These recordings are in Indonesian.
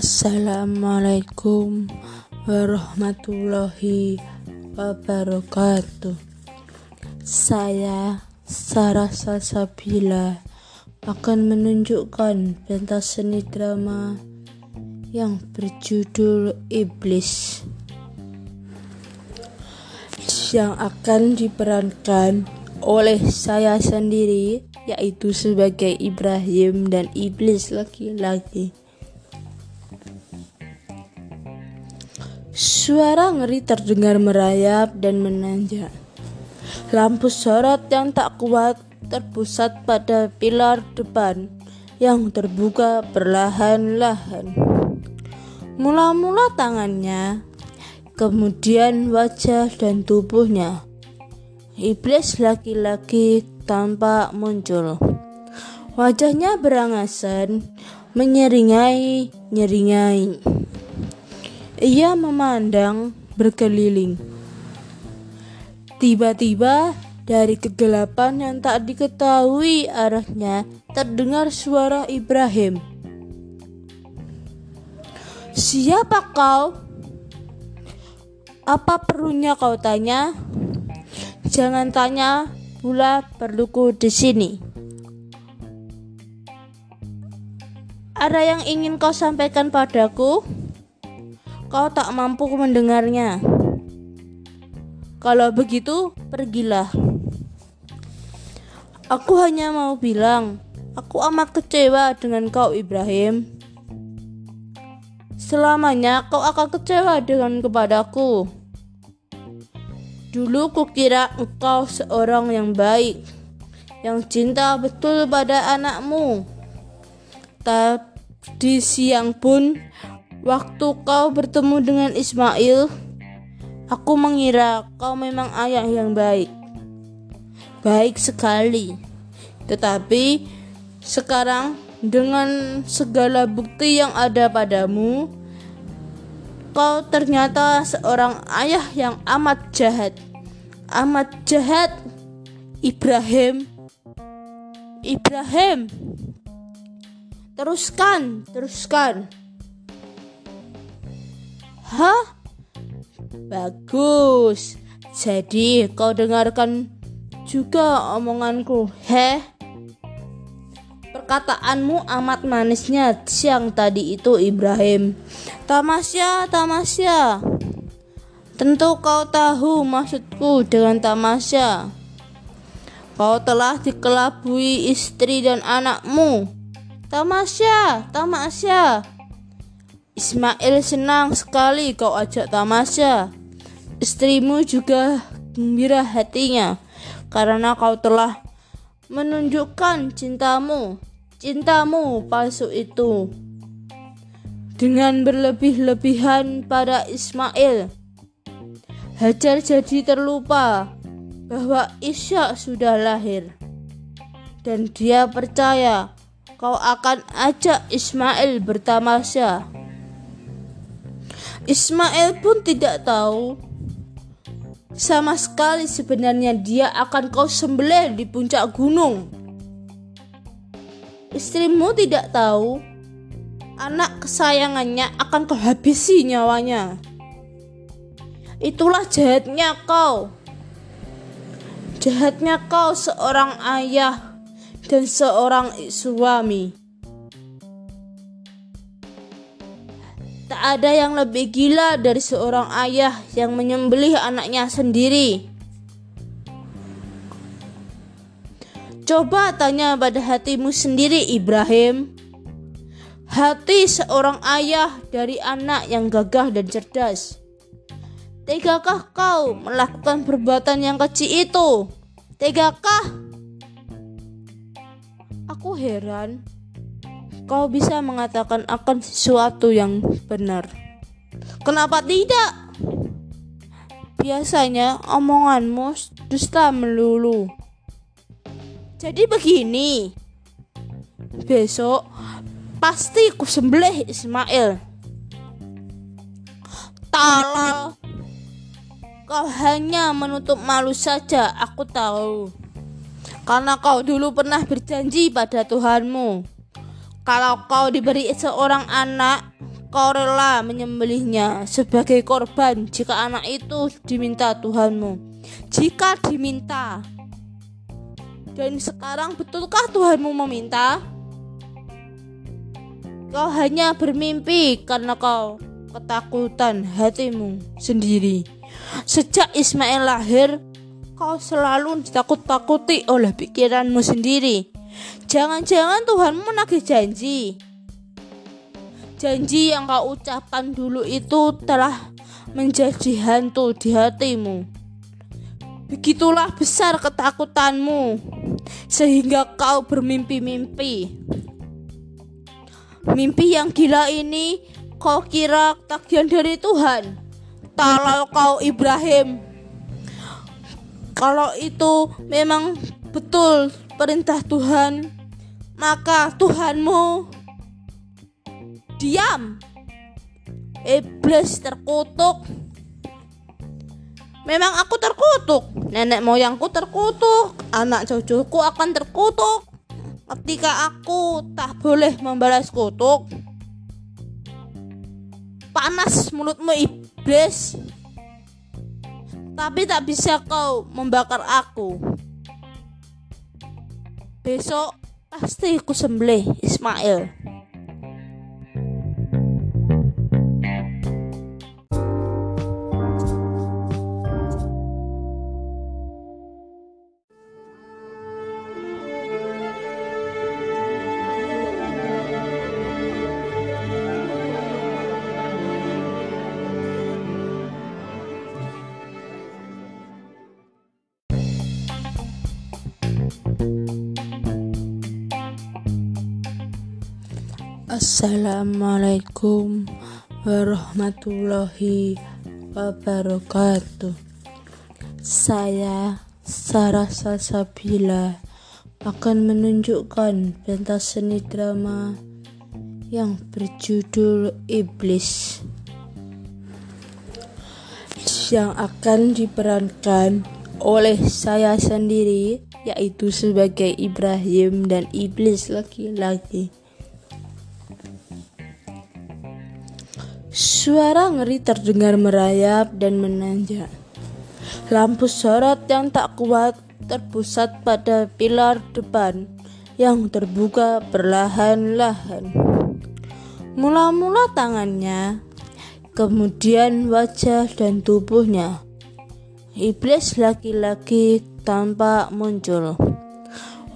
Assalamualaikum warahmatullahi wabarakatuh. Saya Sarah Salsabila akan menunjukkan pentas seni drama yang berjudul Iblis yang akan diperankan oleh saya sendiri yaitu sebagai Ibrahim dan iblis laki-laki. Suara ngeri terdengar merayap dan menanjak. Lampu sorot yang tak kuat terpusat pada pilar depan yang terbuka perlahan-lahan. Mula-mula tangannya, kemudian wajah dan tubuhnya. Iblis laki-laki tampak muncul. Wajahnya berangasan, menyeringai-nyeringai. Ia memandang berkeliling. Tiba-tiba dari kegelapan yang tak diketahui arahnya terdengar suara Ibrahim. Siapa kau? Apa perlunya kau tanya? Jangan tanya pula perluku di sini. Ada yang ingin kau sampaikan padaku? Kau tak mampu mendengarnya. Kalau begitu, pergilah. Aku hanya mau bilang, aku amat kecewa dengan kau, Ibrahim. Selamanya kau akan kecewa dengan kepadaku. Dulu kukira engkau seorang yang baik, yang cinta betul pada anakmu. Tadi siang pun, waktu kau bertemu dengan Ismail, aku mengira kau memang ayah yang baik. Baik sekali. Tetapi sekarang dengan segala bukti yang ada padamu, Kau ternyata seorang ayah yang amat jahat. Amat jahat. Ibrahim. Ibrahim. Teruskan, teruskan. Hah? Bagus. Jadi kau dengarkan juga omonganku, heh? Perkataanmu amat manisnya siang tadi itu Ibrahim. Tamasya, tamasya. Tentu kau tahu maksudku dengan tamasya. Kau telah dikelabui istri dan anakmu. Tamasya, tamasya. Ismail senang sekali kau ajak tamasya. Istrimu juga gembira hatinya karena kau telah menunjukkan cintamu, cintamu palsu itu dengan berlebih-lebihan pada Ismail. Hajar jadi terlupa bahwa Ishak sudah lahir dan dia percaya kau akan ajak Ismail bertamasya. Ismail pun tidak tahu sama sekali sebenarnya dia akan kau sembelih di puncak gunung. Istrimu tidak tahu anak kesayangannya akan kau habisi nyawanya. Itulah jahatnya kau. Jahatnya kau seorang ayah dan seorang suami. Tak ada yang lebih gila dari seorang ayah yang menyembelih anaknya sendiri. Coba tanya pada hatimu sendiri, Ibrahim. Hati seorang ayah dari anak yang gagah dan cerdas. Tegakah kau melakukan perbuatan yang kecil itu? Tegakah? Aku heran kau bisa mengatakan akan sesuatu yang benar. Kenapa tidak? Biasanya omonganmu dusta melulu. Jadi begini. Besok pasti ku sembelih Ismail. Tolong. Kau hanya menutup malu saja, aku tahu. Karena kau dulu pernah berjanji pada Tuhanmu kalau kau diberi seorang anak, kau rela menyembelihnya sebagai korban jika anak itu diminta Tuhanmu. Jika diminta, dan sekarang betulkah Tuhanmu meminta? Kau hanya bermimpi karena kau ketakutan hatimu sendiri. Sejak Ismail lahir, kau selalu ditakut-takuti oleh pikiranmu sendiri. Jangan-jangan Tuhanmu menagih janji Janji yang kau ucapkan dulu itu telah menjadi hantu di hatimu. Begitulah besar ketakutanmu, sehingga kau bermimpi-mimpi. Mimpi yang gila ini kau kira tagihan dari Tuhan. Kalau kau Ibrahim, kalau itu memang betul perintah Tuhan, maka Tuhanmu Diam. Iblis terkutuk. Memang aku terkutuk. Nenek moyangku terkutuk. Anak cucuku akan terkutuk. Ketika aku tak boleh membalas kutuk. Panas mulutmu iblis. Tapi tak bisa kau membakar aku. Besok pasti aku sembelih Ismail. Assalamualaikum warahmatullahi wabarakatuh. Saya Sarah Salsabila akan menunjukkan pentas seni drama yang berjudul Iblis yang akan diperankan oleh saya sendiri yaitu sebagai Ibrahim dan Iblis laki-laki. Suara ngeri terdengar merayap dan menanjak. Lampu sorot yang tak kuat terpusat pada pilar depan yang terbuka perlahan-lahan. Mula-mula tangannya, kemudian wajah dan tubuhnya. Iblis laki-laki tampak muncul.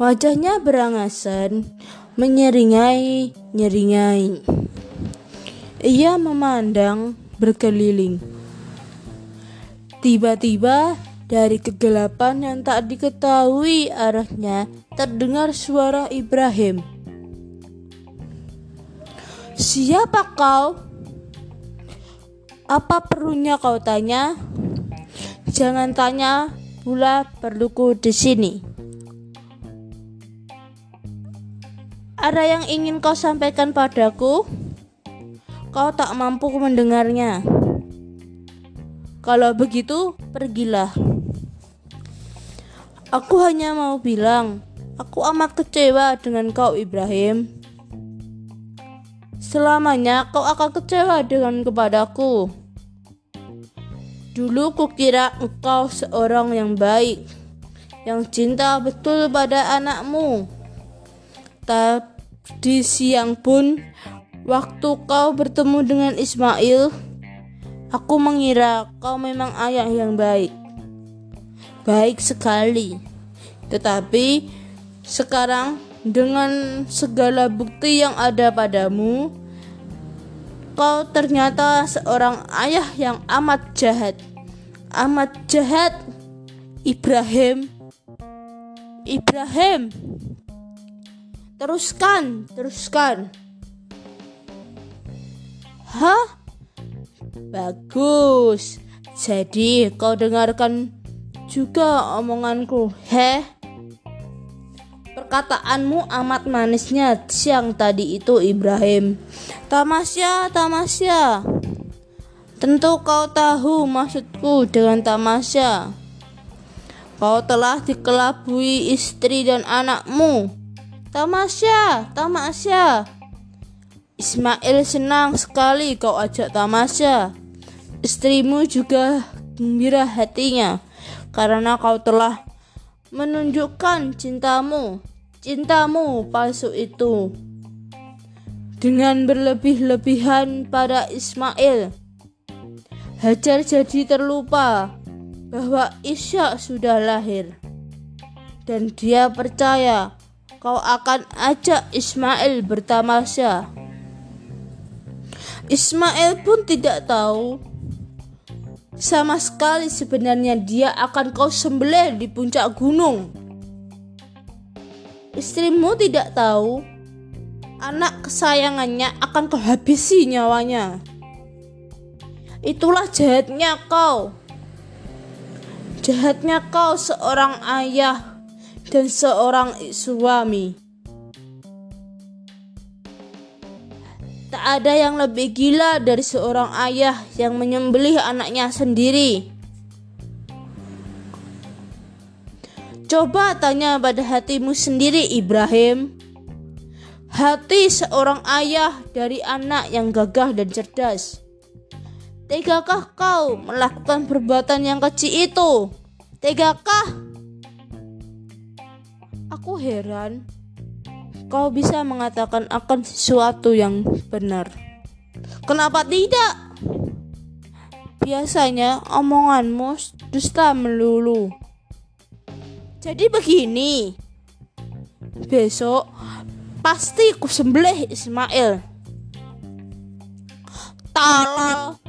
Wajahnya berangasan, menyeringai-nyeringai. Ia memandang berkeliling. Tiba-tiba dari kegelapan yang tak diketahui arahnya terdengar suara Ibrahim. Siapa kau? Apa perlunya kau tanya? Jangan tanya pula perluku di sini. Ada yang ingin kau sampaikan padaku? Kau tak mampu mendengarnya. Kalau begitu, pergilah. Aku hanya mau bilang, aku amat kecewa dengan kau, Ibrahim. Selamanya kau akan kecewa dengan kepadaku. Dulu kukira engkau seorang yang baik, yang cinta betul pada anakmu. Tadi siang pun Waktu kau bertemu dengan Ismail, aku mengira kau memang ayah yang baik. Baik sekali. Tetapi sekarang dengan segala bukti yang ada padamu, kau ternyata seorang ayah yang amat jahat. Amat jahat. Ibrahim. Ibrahim. Teruskan, teruskan. Hah? Bagus. Jadi kau dengarkan juga omonganku, heh? Perkataanmu amat manisnya siang tadi itu Ibrahim. Tamasya, tamasya. Tentu kau tahu maksudku dengan tamasya. Kau telah dikelabui istri dan anakmu. Tamasya, tamasya. Ismail senang sekali kau ajak tamasya. Istrimu juga gembira hatinya karena kau telah menunjukkan cintamu, cintamu palsu itu dengan berlebih-lebihan pada Ismail. Hajar jadi terlupa bahwa Ishak sudah lahir dan dia percaya kau akan ajak Ismail bertamasya. Ismail pun tidak tahu sama sekali sebenarnya dia akan kau sembelih di puncak gunung. Istrimu tidak tahu anak kesayangannya akan kau habisi nyawanya. Itulah jahatnya kau. Jahatnya kau seorang ayah dan seorang suami. Ada yang lebih gila dari seorang ayah yang menyembelih anaknya sendiri. Coba tanya pada hatimu sendiri, Ibrahim. Hati seorang ayah dari anak yang gagah dan cerdas. Tegakah kau melakukan perbuatan yang kecil itu? Tegakah? Aku heran kau bisa mengatakan akan sesuatu yang benar. Kenapa tidak? Biasanya omonganmu dusta melulu. Jadi begini. Besok pasti ku sembelih Ismail. Tolong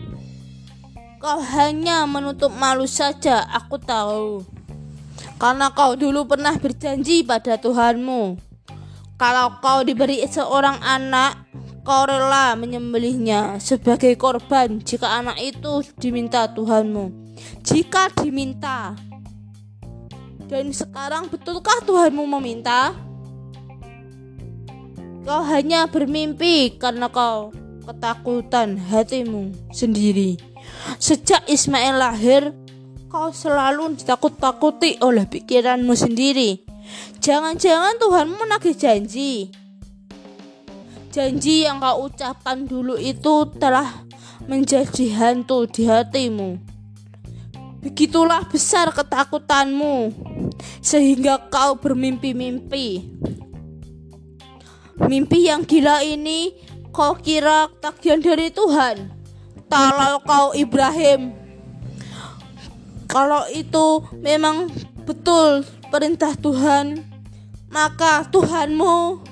Kau hanya menutup malu saja, aku tahu. Karena kau dulu pernah berjanji pada Tuhanmu. Kalau kau diberi seorang anak, kau rela menyembelihnya sebagai korban jika anak itu diminta Tuhanmu. Jika diminta. Dan sekarang betulkah Tuhanmu meminta? Kau hanya bermimpi karena kau ketakutan hatimu sendiri. Sejak Ismail lahir, kau selalu ditakut-takuti oleh pikiranmu sendiri. Jangan-jangan Tuhan menagih janji. Janji yang kau ucapkan dulu itu telah menjadi hantu di hatimu. Begitulah besar ketakutanmu, sehingga kau bermimpi-mimpi. Mimpi yang gila ini kau kira tagihan dari Tuhan kalau kau Ibrahim kalau itu memang betul perintah Tuhan maka Tuhanmu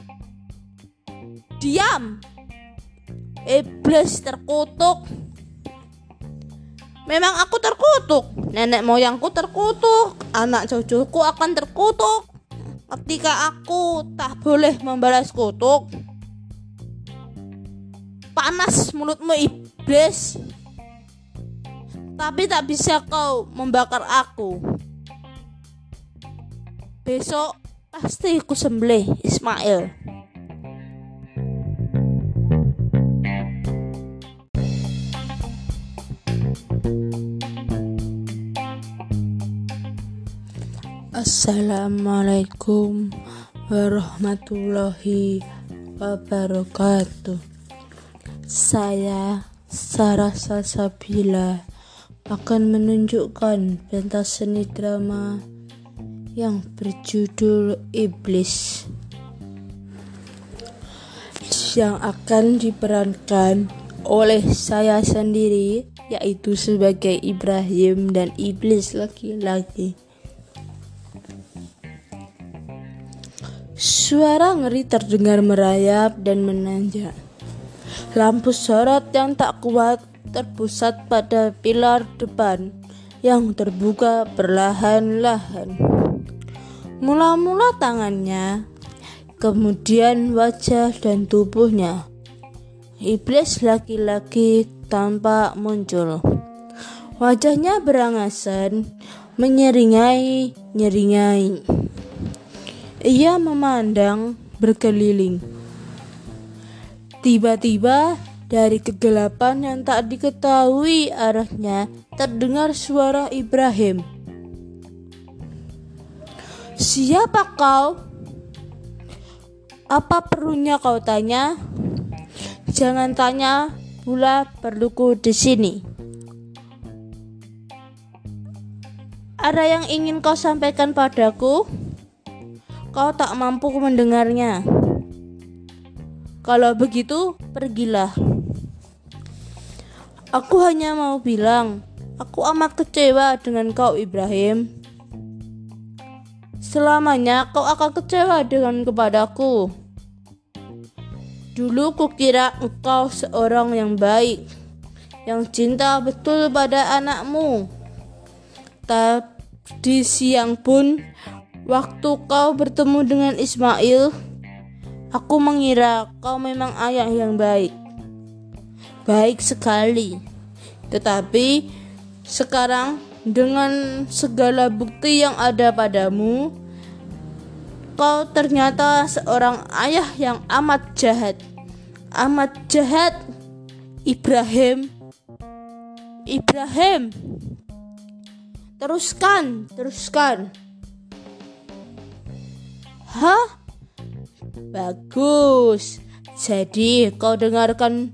diam. Iblis terkutuk. Memang aku terkutuk. Nenek moyangku terkutuk. Anak cucuku akan terkutuk. Ketika aku tak boleh membalas kutuk panas mulutmu iblis. Tapi tak bisa kau membakar aku besok pasti aku sembelih Ismail. Assalamualaikum warahmatullahi wabarakatuh. Saya Sarah Salsabila akan menunjukkan pentas seni drama yang berjudul Iblis yang akan diperankan oleh saya sendiri yaitu sebagai Ibrahim dan iblis laki-laki. Suara ngeri terdengar merayap dan menanjak. Lampu sorot yang tak kuat terpusat pada pilar depan yang terbuka perlahan-lahan. Mula-mula tangannya, kemudian wajah dan tubuhnya. Iblis laki-laki tampak muncul. Wajahnya berangasan, menyeringai-nyeringai. Ia memandang berkeliling Tiba-tiba dari kegelapan yang tak diketahui arahnya terdengar suara Ibrahim. Siapa kau? Apa perlunya kau tanya? Jangan tanya pula perluku di sini. Ada yang ingin kau sampaikan padaku? Kau tak mampu mendengarnya. Kalau begitu, pergilah. Aku hanya mau bilang, aku amat kecewa dengan kau, Ibrahim. Selamanya kau akan kecewa dengan kepadaku. Dulu kukira engkau seorang yang baik, yang cinta betul pada anakmu. Tadi siang pun, waktu kau bertemu dengan Ismail, Aku mengira kau memang ayah yang baik. Baik sekali. Tetapi sekarang dengan segala bukti yang ada padamu, kau ternyata seorang ayah yang amat jahat. Amat jahat. Ibrahim. Ibrahim. Teruskan, teruskan. Hah? Bagus. Jadi kau dengarkan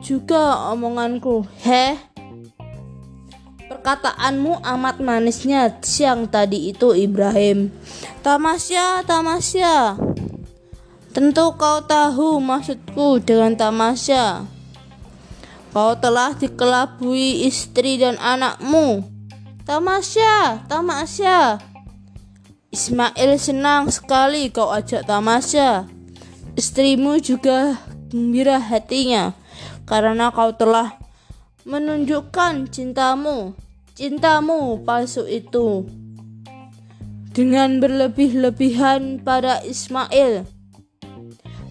juga omonganku, heh? Perkataanmu amat manisnya siang tadi itu Ibrahim. Tamasya, tamasya. Tentu kau tahu maksudku dengan tamasya. Kau telah dikelabui istri dan anakmu. Tamasya, tamasya. Ismail senang sekali kau ajak tamasya. Istrimu juga gembira hatinya karena kau telah menunjukkan cintamu, cintamu palsu itu dengan berlebih-lebihan pada Ismail.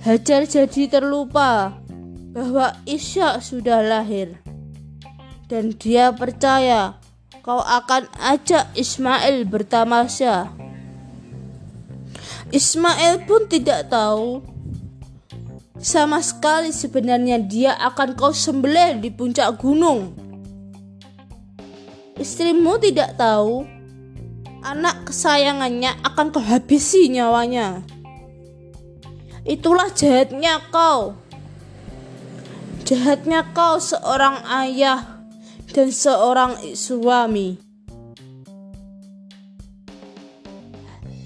Hajar jadi terlupa bahwa Isya sudah lahir dan dia percaya kau akan ajak Ismail bertamasya. Ismail pun tidak tahu sama sekali sebenarnya dia akan kau sembelih di puncak gunung. Istrimu tidak tahu anak kesayangannya akan kau habisi nyawanya. Itulah jahatnya kau. Jahatnya kau seorang ayah dan seorang suami.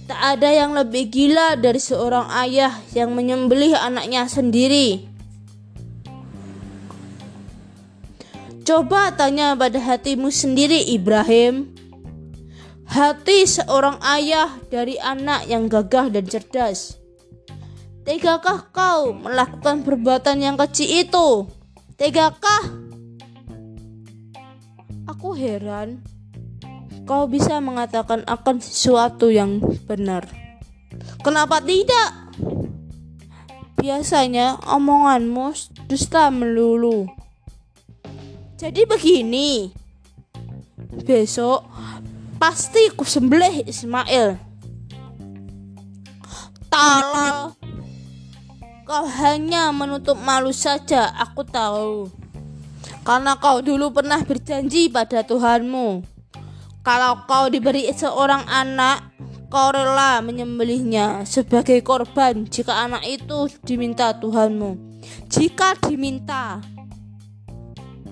Tak ada yang lebih gila dari seorang ayah yang menyembelih anaknya sendiri. Coba tanya pada hatimu sendiri, Ibrahim. Hati seorang ayah dari anak yang gagah dan cerdas. Tegakah kau melakukan perbuatan yang kecil itu? Tegakah? Aku heran kau bisa mengatakan akan sesuatu yang benar. Kenapa tidak? Biasanya omonganmu dusta melulu. Jadi begini. Besok pasti ku sembelih Ismail. Tolong. Kau hanya menutup malu saja, aku tahu. Karena kau dulu pernah berjanji pada Tuhanmu kalau kau diberi seorang anak, kau rela menyembelihnya sebagai korban jika anak itu diminta Tuhanmu. Jika diminta.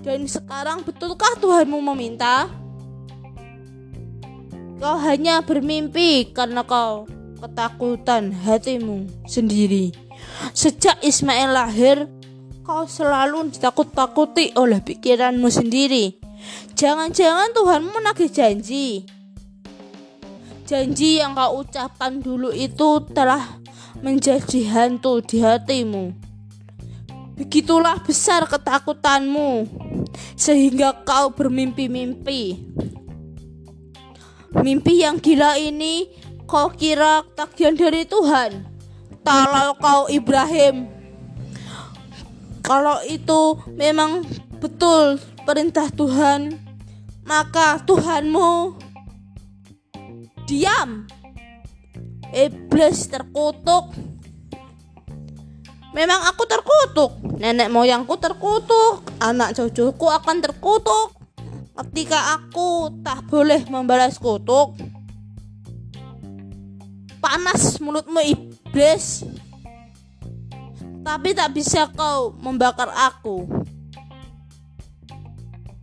Dan sekarang betulkah Tuhanmu meminta? Kau hanya bermimpi karena kau ketakutan hatimu sendiri. Sejak Ismail lahir, kau selalu ditakut-takuti oleh pikiranmu sendiri. Jangan-jangan Tuhan menagih janji. Janji yang kau ucapkan dulu itu telah menjadi hantu di hatimu. Begitulah besar ketakutanmu, sehingga kau bermimpi-mimpi. Mimpi yang gila ini kau kira tagihan dari Tuhan. Kalau kau Ibrahim, kalau itu memang betul perintah Tuhan, maka Tuhanmu diam. Iblis terkutuk. Memang aku terkutuk, nenek moyangku terkutuk, anak cucuku akan terkutuk. Ketika aku tak boleh membalas kutuk, panas mulutmu iblis. Tapi tak bisa kau membakar aku.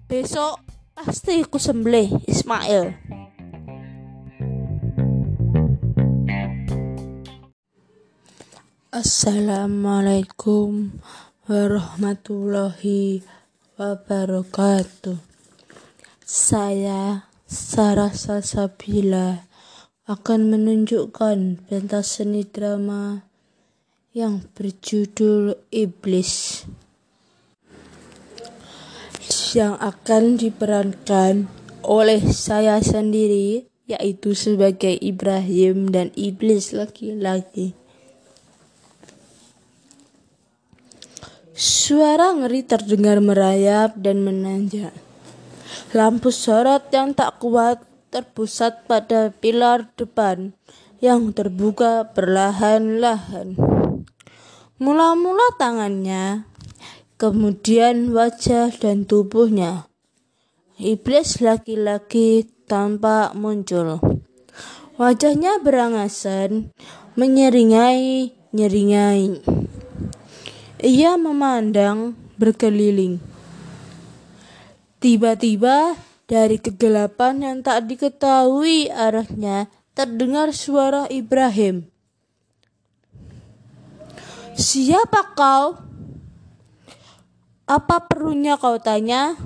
Besok pasti aku sembelih Ismail. Assalamualaikum warahmatullahi wabarakatuh. Saya Sarah Salsabila akan menunjukkan pentas seni drama yang berjudul Iblis yang akan diperankan oleh saya sendiri yaitu sebagai Ibrahim dan iblis laki-laki. Suara ngeri terdengar merayap dan menanjak. Lampu sorot yang tak kuat terpusat pada pilar depan yang terbuka perlahan-lahan. Mula-mula tangannya, kemudian wajah dan tubuhnya. Iblis laki-laki tampak muncul. Wajahnya berangasan, menyeringai-nyeringai. Ia memandang berkeliling. Tiba-tiba dari kegelapan yang tak diketahui arahnya terdengar suara Ibrahim. Siapa kau? Apa perlunya kau tanya?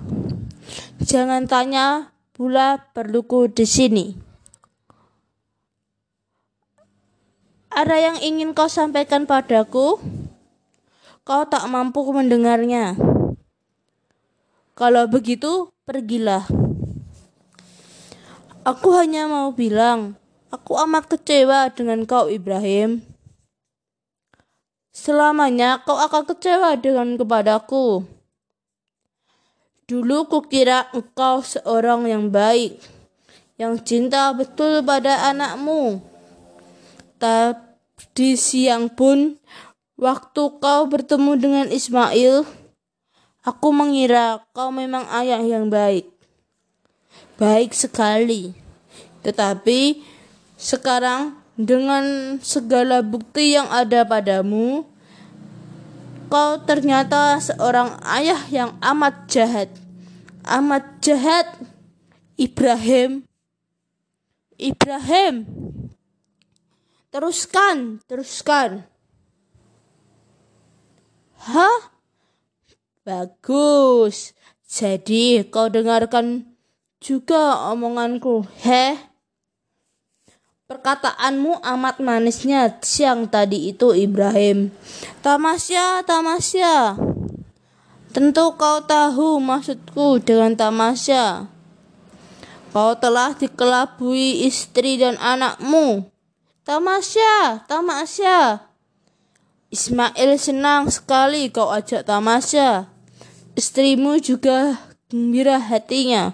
Jangan tanya pula perluku di sini. Ada yang ingin kau sampaikan padaku? Kau tak mampu mendengarnya. Kalau begitu, pergilah. Aku hanya mau bilang, aku amat kecewa dengan kau, Ibrahim. Selamanya kau akan kecewa dengan kepadaku. Dulu kukira engkau seorang yang baik, yang cinta betul pada anakmu. Tadi siang pun, waktu kau bertemu dengan Ismail, aku mengira kau memang ayah yang baik. Baik sekali. Tetapi sekarang dengan segala bukti yang ada padamu, kau ternyata seorang ayah yang amat jahat. Amat jahat, Ibrahim. Ibrahim. Teruskan, teruskan. Hah? Bagus. Jadi kau dengarkan juga omonganku, heh? Perkataanmu amat manisnya siang tadi itu Ibrahim. Tamasya, tamasya. Tentu kau tahu maksudku dengan tamasya. Kau telah dikelabui istri dan anakmu. Tamasya, tamasya. Ismail senang sekali kau ajak tamasya. Istrimu juga gembira hatinya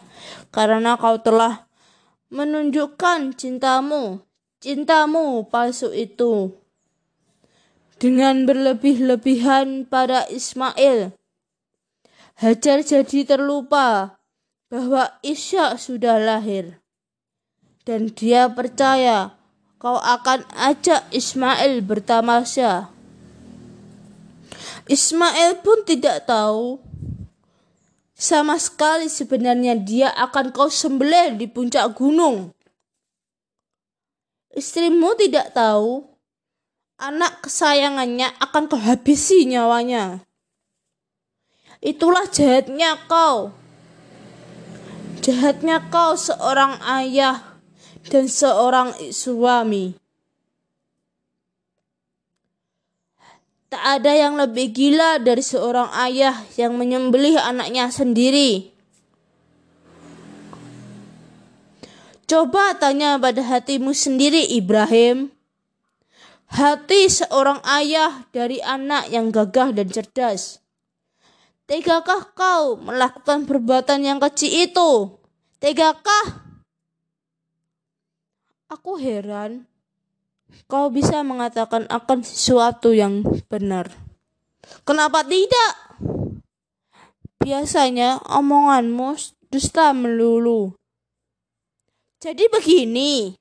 karena kau telah menunjukkan cintamu, cintamu palsu itu. Dengan berlebih-lebihan pada Ismail, Hajar jadi terlupa bahwa Isya sudah lahir. Dan dia percaya kau akan ajak Ismail bertamasya. Ismail pun tidak tahu sama sekali sebenarnya dia akan kau sembelih di puncak gunung. Istrimu tidak tahu anak kesayangannya akan kau habisi nyawanya. Itulah jahatnya kau. Jahatnya kau seorang ayah dan seorang suami. Tak ada yang lebih gila dari seorang ayah yang menyembelih anaknya sendiri. Coba tanya pada hatimu sendiri, Ibrahim. Hati seorang ayah dari anak yang gagah dan cerdas. Tegakah kau melakukan perbuatan yang kecil itu? Tegakah? Aku heran kau bisa mengatakan akan sesuatu yang benar. Kenapa tidak? Biasanya omonganmu dusta melulu. Jadi begini.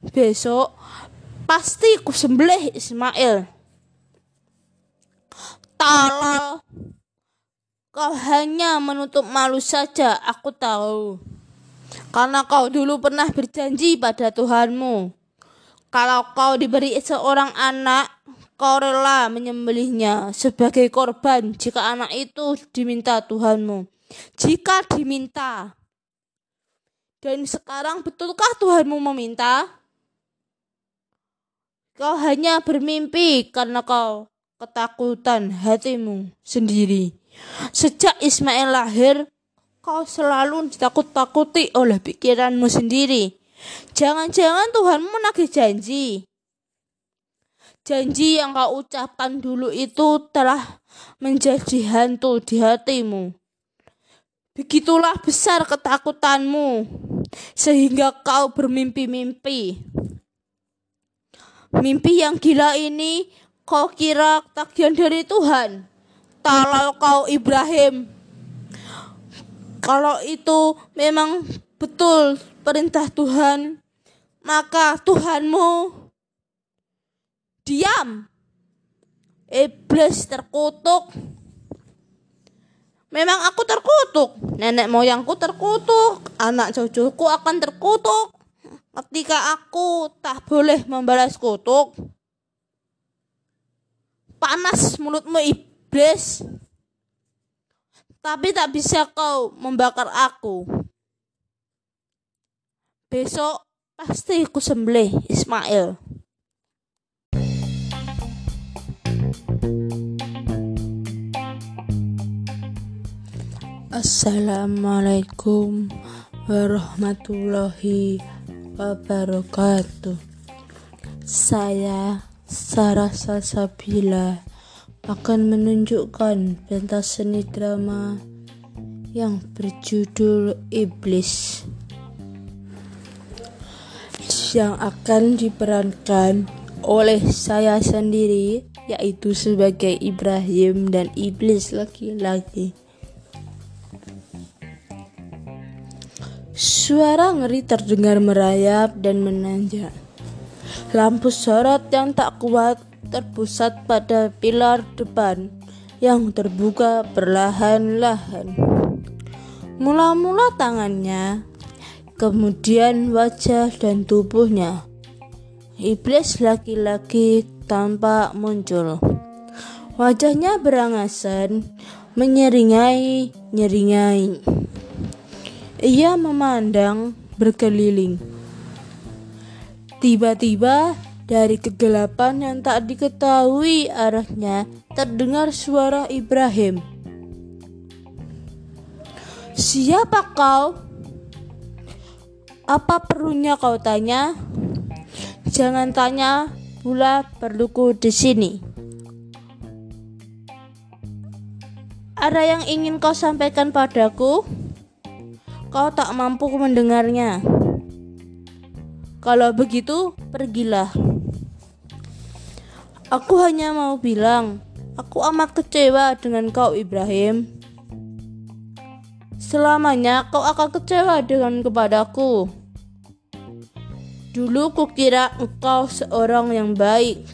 Besok pasti ku sembelih Ismail. Tolol. Kau hanya menutup malu saja, aku tahu. Karena kau dulu pernah berjanji pada Tuhanmu. Kalau kau diberi seorang anak, kau rela menyembelihnya sebagai korban jika anak itu diminta Tuhanmu. Jika diminta. Dan sekarang betulkah Tuhanmu meminta? Kau hanya bermimpi karena kau ketakutan hatimu sendiri. Sejak Ismail lahir, kau selalu ditakut-takuti oleh pikiranmu sendiri. Jangan-jangan Tuhan menagih janji. Janji yang kau ucapkan dulu itu telah menjadi hantu di hatimu. Begitulah besar ketakutanmu, sehingga kau bermimpi-mimpi. Mimpi yang gila ini kau kira tagihan dari Tuhan. Talal kau Ibrahim. Kalau itu memang betul perintah Tuhan, maka Tuhanmu diam. Iblis terkutuk. Memang aku terkutuk, nenek moyangku terkutuk, anak cucuku akan terkutuk. Ketika aku tak boleh membalas kutuk, panas mulutmu iblis. Tapi tak bisa kau membakar aku. Besok pasti ku sembelih Ismail. Assalamualaikum warahmatullahi wabarakatuh. Saya Sarah Sasabila akan menunjukkan pentas seni drama yang berjudul Iblis yang akan diperankan oleh saya sendiri yaitu sebagai Ibrahim dan iblis laki-laki. Suara ngeri terdengar merayap dan menanjak. Lampu sorot yang tak kuat terpusat pada pilar depan yang terbuka perlahan-lahan. Mula-mula tangannya, kemudian wajah dan tubuhnya. Iblis laki-laki tampak muncul. Wajahnya berangasan, menyeringai-nyeringai. Ia memandang berkeliling. Tiba-tiba dari kegelapan yang tak diketahui arahnya, terdengar suara Ibrahim. Siapa kau? Apa perlunya kau tanya? Jangan tanya pula perluku di sini. Ada yang ingin kau sampaikan padaku? Kau tak mampu mendengarnya. Kalau begitu, pergilah. Aku hanya mau bilang, aku amat kecewa dengan kau Ibrahim. Selamanya kau akan kecewa dengan kepadaku. Dulu kukira engkau seorang yang baik,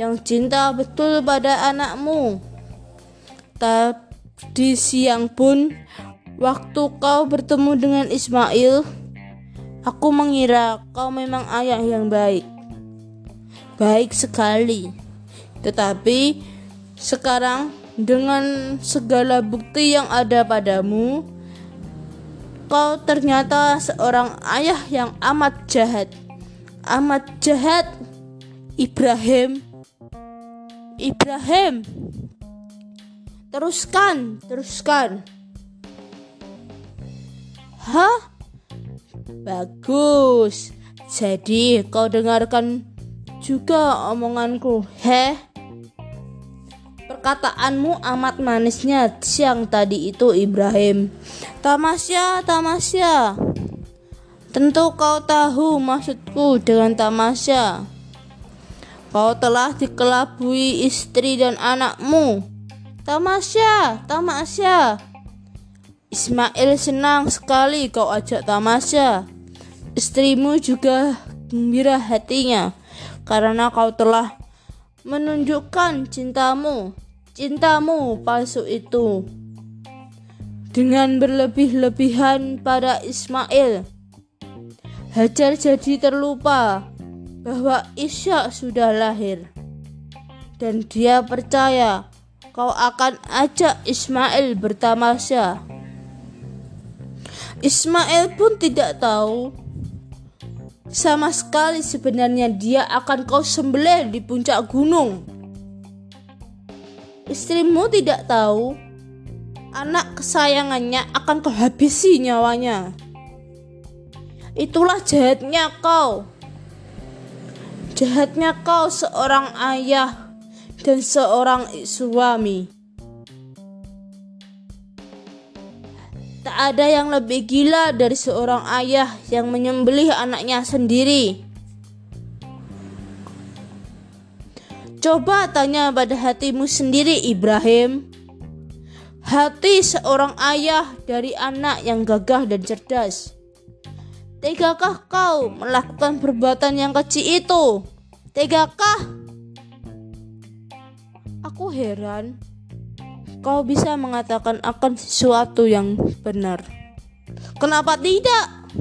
yang cinta betul pada anakmu. Tadi siang pun, waktu kau bertemu dengan Ismail, aku mengira kau memang ayah yang baik baik sekali. Tetapi sekarang dengan segala bukti yang ada padamu, kau ternyata seorang ayah yang amat jahat. Amat jahat. Ibrahim. Ibrahim. Teruskan, teruskan. Hah? Bagus. Jadi kau dengarkan juga omonganku. Heh. Perkataanmu amat manisnya siang tadi itu Ibrahim. Tamasya, tamasya. Tentu kau tahu maksudku dengan tamasya. Kau telah dikelabui istri dan anakmu. Tamasya, tamasya. Ismail senang sekali kau ajak tamasya. Istrimu juga gembira hatinya karena kau telah menunjukkan cintamu. Cintamu palsu itu dengan berlebih-lebihan pada Ismail. Hajar jadi terlupa bahwa Ishak sudah lahir dan dia percaya kau akan ajak Ismail bertamasya. Ismail pun tidak tahu sama sekali sebenarnya dia akan kau sembelih di puncak gunung. Istrimu tidak tahu anak kesayangannya akan kau habisi nyawanya. Itulah jahatnya kau. Jahatnya kau seorang ayah dan seorang suami. Tak ada yang lebih gila dari seorang ayah yang menyembelih anaknya sendiri. Coba tanya pada hatimu sendiri, Ibrahim. Hati seorang ayah dari anak yang gagah dan cerdas. Tegakah kau melakukan perbuatan yang kecil itu? Tegakah? Aku heran kau bisa mengatakan akan sesuatu yang benar. Kenapa tidak?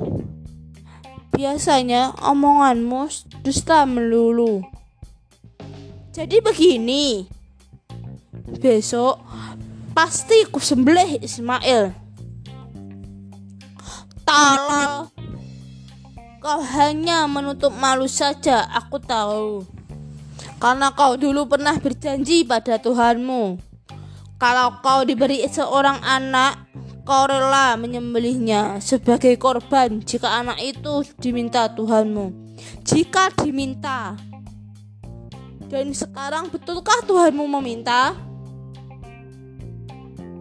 Biasanya omonganmu dusta melulu. Jadi begini. Besok pasti ku sembelih Ismail. Tolong, kau hanya menutup malu saja, aku tahu. Karena kau dulu pernah berjanji pada Tuhanmu. Kalau kau diberi seorang anak, kau rela menyembelihnya sebagai korban jika anak itu diminta Tuhanmu. Jika diminta. Dan sekarang betulkah Tuhanmu meminta?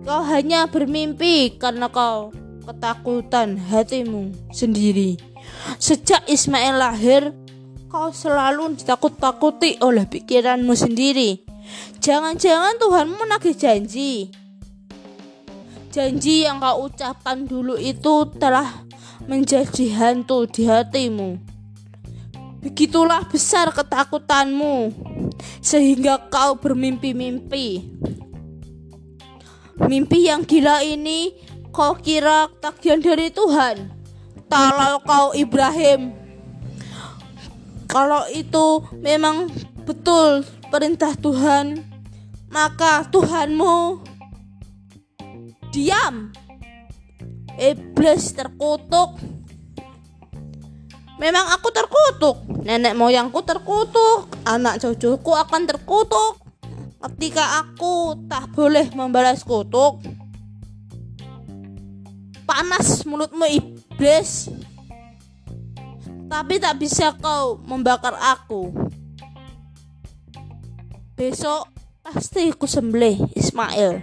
Kau hanya bermimpi karena kau ketakutan hatimu sendiri. Sejak Ismail lahir, kau selalu ditakut-takuti oleh pikiranmu sendiri. Jangan-jangan Tuhan menagih janji. Janji yang kau ucapkan dulu itu telah menjadi hantu di hatimu. Begitulah besar ketakutanmu, sehingga kau bermimpi-mimpi. Mimpi yang gila ini kau kira tagihan dari Tuhan? Kalau kau Ibrahim, kalau itu memang betul perintah Tuhan, maka Tuhanmu diam. Iblis terkutuk. Memang aku terkutuk, nenek moyangku terkutuk, anak cucuku akan terkutuk. Ketika aku tak boleh membalas kutuk panas mulutmu iblis. Tapi tak bisa kau membakar aku. Besok pasti aku sembelih Ismail